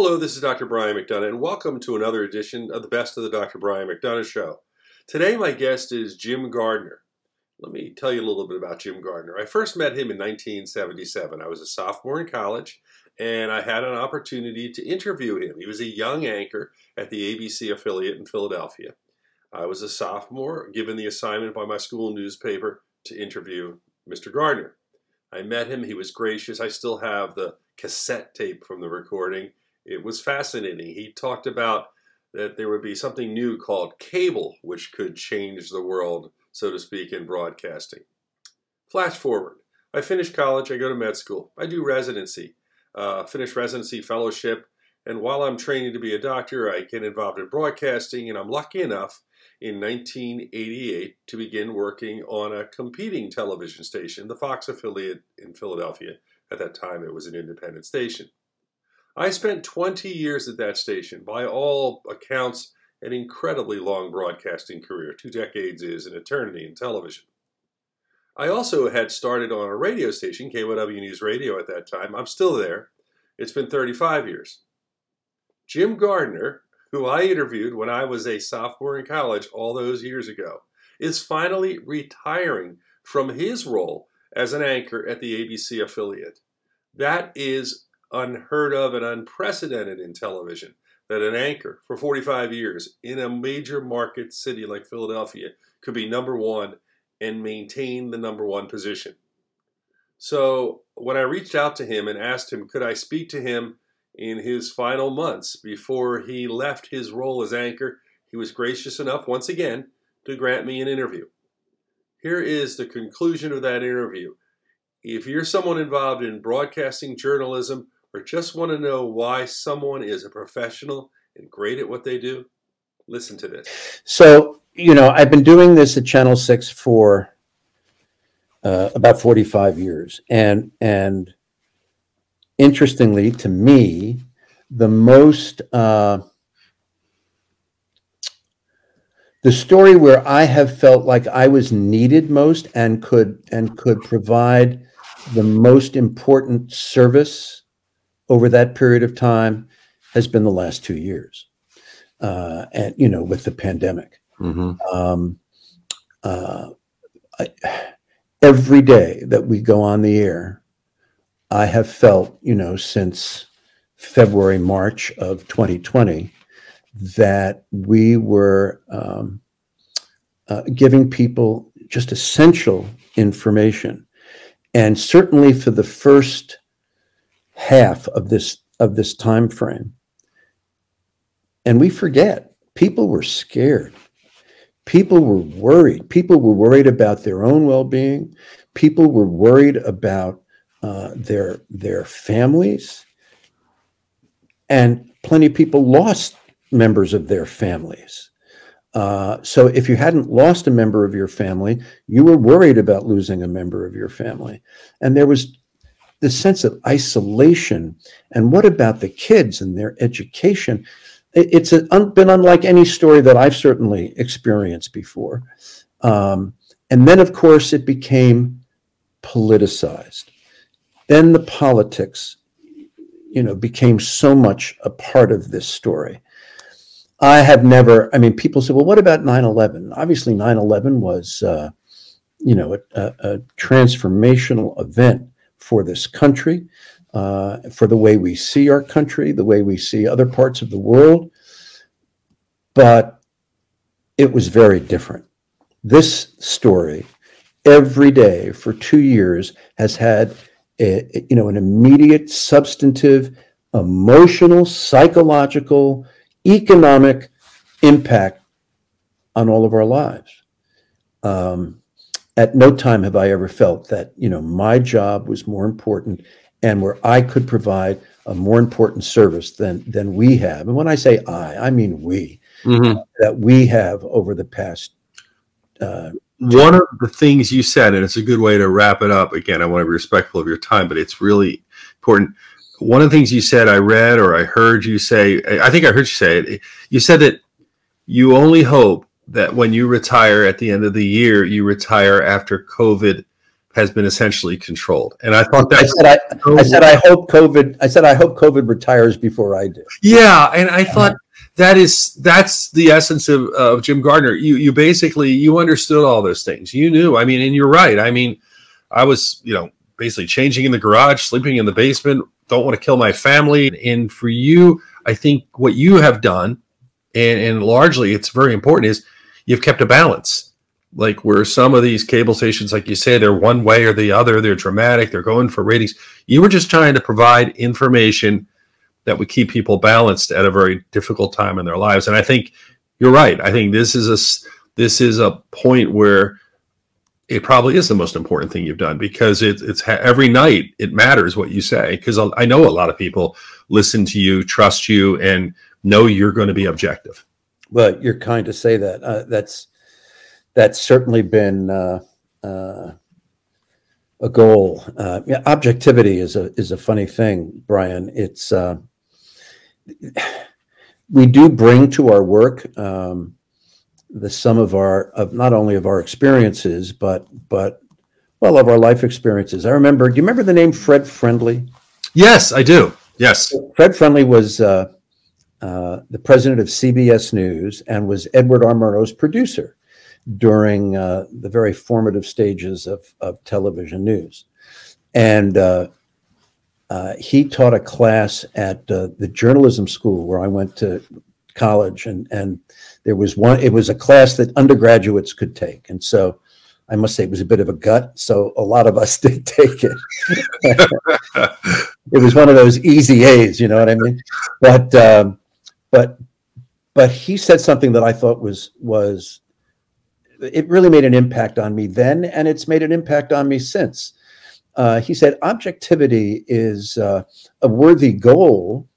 Hello, this is Dr. Brian McDonough, and welcome to another edition of the Best of the Dr. Brian McDonough Show. Today, my guest is Jim Gardner. Let me tell you a little bit about Jim Gardner. I first met him in 1977. I was a sophomore in college, and I had an opportunity to interview him. He was a young anchor at the ABC affiliate in Philadelphia. I was a sophomore, given the assignment by my school newspaper to interview Mr. Gardner. I met him. He was gracious. I still have the cassette tape from the recording it was fascinating. He talked about that there would be something new called cable, which could change the world, so to speak, in broadcasting. Flash forward. I finish college, I go to med school, I do residency, uh, finish residency fellowship, and while I'm training to be a doctor, I get involved in broadcasting, and I'm lucky enough in 1988 to begin working on a competing television station, the Fox affiliate in Philadelphia. At that time, it was an independent station. I spent 20 years at that station, by all accounts, an incredibly long broadcasting career. Two decades is an eternity in television. I also had started on a radio station, KYW News Radio at that time. I'm still there. It's been 35 years. Jim Gardner, who I interviewed when I was a sophomore in college all those years ago, is finally retiring from his role as an anchor at the ABC affiliate. That is unheard of and unprecedented in television that an anchor for 45 years in a major market city like Philadelphia could be number one and maintain the number one position. So when I reached out to him and asked him, could I speak to him in his final months before he left his role as anchor, he was gracious enough once again to grant me an interview. Here is the conclusion of that interview. If you're someone involved in broadcasting journalism or just want to know why someone is a professional and great at what they do, listen to this. So, you know, I've been doing this at Channel 6 for uh, about 45 years. And, and interestingly, to me, the most, uh, the story where I have felt like I was needed most and could and could provide the most important service over that period of time has been the last two years, uh, and you know, with the pandemic. Mm-hmm. Um, uh, I, every day that we go on the air, I have felt, you know, since February, March of 2020, that we were um, uh, giving people just essential information. And certainly for the first half of this of this time frame and we forget people were scared. People were worried. People were worried about their own well-being. People were worried about uh, their their families. And plenty of people lost members of their families. Uh, so if you hadn't lost a member of your family you were worried about losing a member of your family. And there was the sense of isolation. And what about the kids and their education? It's been unlike any story that I've certainly experienced before. Um, and then, of course, it became politicized. Then the politics, you know, became so much a part of this story. I have never, I mean, people say, well, what about 9 11? Obviously, 9 11 was, uh, you know, a, a transformational event for this country, uh, for the way we see our country, the way we see other parts of the world. But it was very different. This story, every day for two years, has had a, you know an immediate, substantive, emotional, psychological, economic impact on all of our lives. Um, at no time have I ever felt that, you know, my job was more important and where I could provide a more important service than than we have. And when I say I, I mean we mm-hmm. uh, that we have over the past. Uh, One of the things you said, and it's a good way to wrap it up. Again, I want to be respectful of your time, but it's really important. One of the things you said, I read or I heard you say, I think I heard you say it. You said that you only hope that when you retire at the end of the year, you retire after COVID has been essentially controlled. And I thought I that said I, I said I hope COVID. I said I hope COVID retires before I do. Yeah, and I thought that is that's the essence of, of Jim Gardner. You you basically you understood all those things. You knew. I mean, and you're right. I mean, I was you know basically changing in the garage, sleeping in the basement. Don't want to kill my family. And for you, I think what you have done, and, and largely it's very important, is you've kept a balance like where some of these cable stations, like you say, they're one way or the other, they're dramatic, they're going for ratings. You were just trying to provide information that would keep people balanced at a very difficult time in their lives. And I think you're right. I think this is a this is a point where it probably is the most important thing you've done because it, it's every night it matters what you say because I know a lot of people listen to you, trust you, and know you're going to be objective. Well, you're kind to say that. Uh, that's that's certainly been uh, uh, a goal. Uh, yeah, objectivity is a is a funny thing, Brian. It's uh, we do bring to our work um, the sum of our of not only of our experiences, but but well of our life experiences. I remember. Do you remember the name Fred Friendly? Yes, I do. Yes, Fred Friendly was. Uh, uh, the president of CBS News and was Edward R. Murrow's producer during uh, the very formative stages of, of television news. And uh, uh, he taught a class at uh, the journalism school where I went to college, and and there was one. It was a class that undergraduates could take, and so I must say it was a bit of a gut. So a lot of us did take it. it was one of those easy A's, you know what I mean? But um, but but he said something that I thought was was it really made an impact on me then, and it's made an impact on me since. Uh, he said, objectivity is uh, a worthy goal,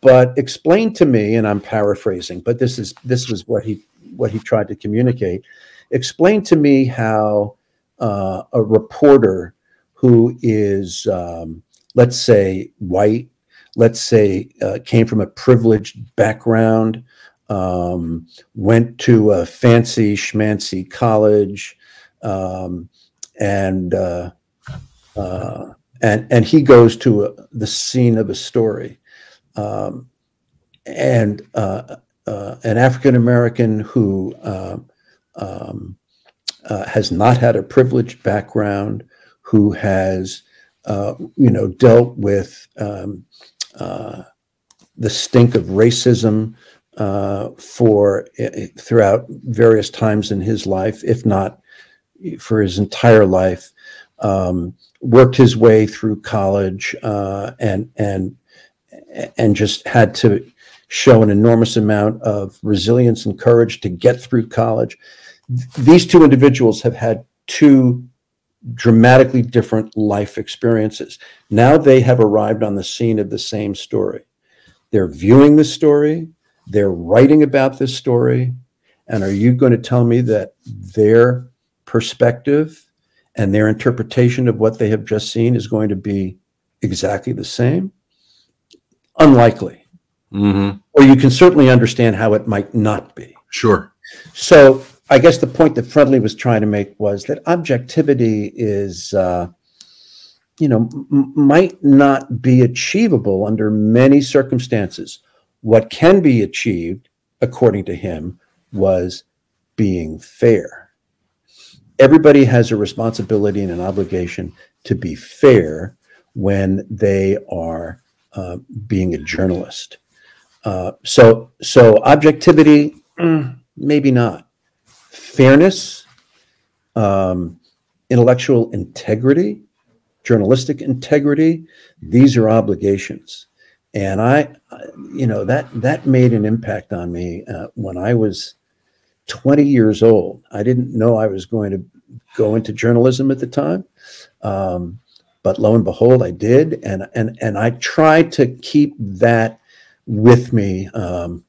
but explain to me, and I'm paraphrasing, but this is this was what he what he tried to communicate. Explain to me how uh, a reporter who is, um, let's say, white, let's say, uh, came from a privileged background, um, went to a fancy schmancy college, um, and uh, uh, and and he goes to a, the scene of a story, um, and uh, uh an African American who uh, um, uh, has not had a privileged background, who has you know dealt with the stink of racism uh, for uh, throughout various times in his life, if not for his entire life. Um, worked his way through college uh, and and and just had to show an enormous amount of resilience and courage to get through college. These two individuals have had two dramatically different life experiences. Now they have arrived on the scene of the same story. They're viewing the story, they're writing about this story. And are you going to tell me that their perspective and their interpretation of what they have just seen is going to be exactly the same? Unlikely. Mm-hmm. Or you can certainly understand how it might not be. Sure. So I guess the point that Friendly was trying to make was that objectivity is, uh, you know, m- might not be achievable under many circumstances. What can be achieved, according to him, was being fair. Everybody has a responsibility and an obligation to be fair when they are uh, being a journalist. Uh, so, so objectivity, mm, maybe not. Fairness, um, intellectual integrity, journalistic integrity, these are obligations. And I, you know, that that made an impact on me uh, when I was 20 years old. I didn't know I was going to go into journalism at the time, um, but lo and behold, I did, and and and I tried to keep that with me, um,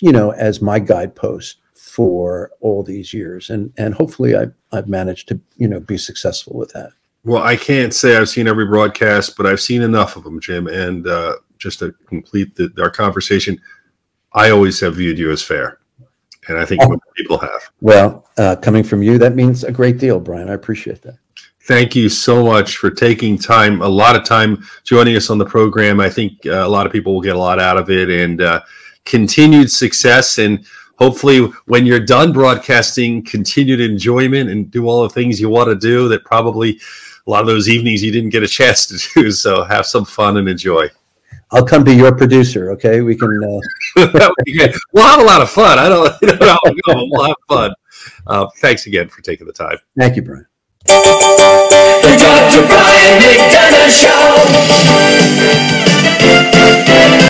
you know, as my guidepost for all these years, and and hopefully I I've managed to you know be successful with that. Well, I can't say I've seen every broadcast, but I've seen enough of them, Jim, and. Uh just to complete the, our conversation, I always have viewed you as fair, and I think oh. people have. Well, uh, coming from you, that means a great deal, Brian. I appreciate that. thank you so much for taking time, a lot of time joining us on the program. I think uh, a lot of people will get a lot out of it and uh, continued success. And hopefully, when you're done broadcasting, continued enjoyment and do all the things you want to do that probably a lot of those evenings you didn't get a chance to do. So have some fun and enjoy. I'll come be your producer. Okay, we can. Uh... that would be good. We'll have a lot of fun. I don't you know how it go. We'll have fun. Uh, thanks again for taking the time. Thank you, Brian. The Dr. Brian McDonough Show.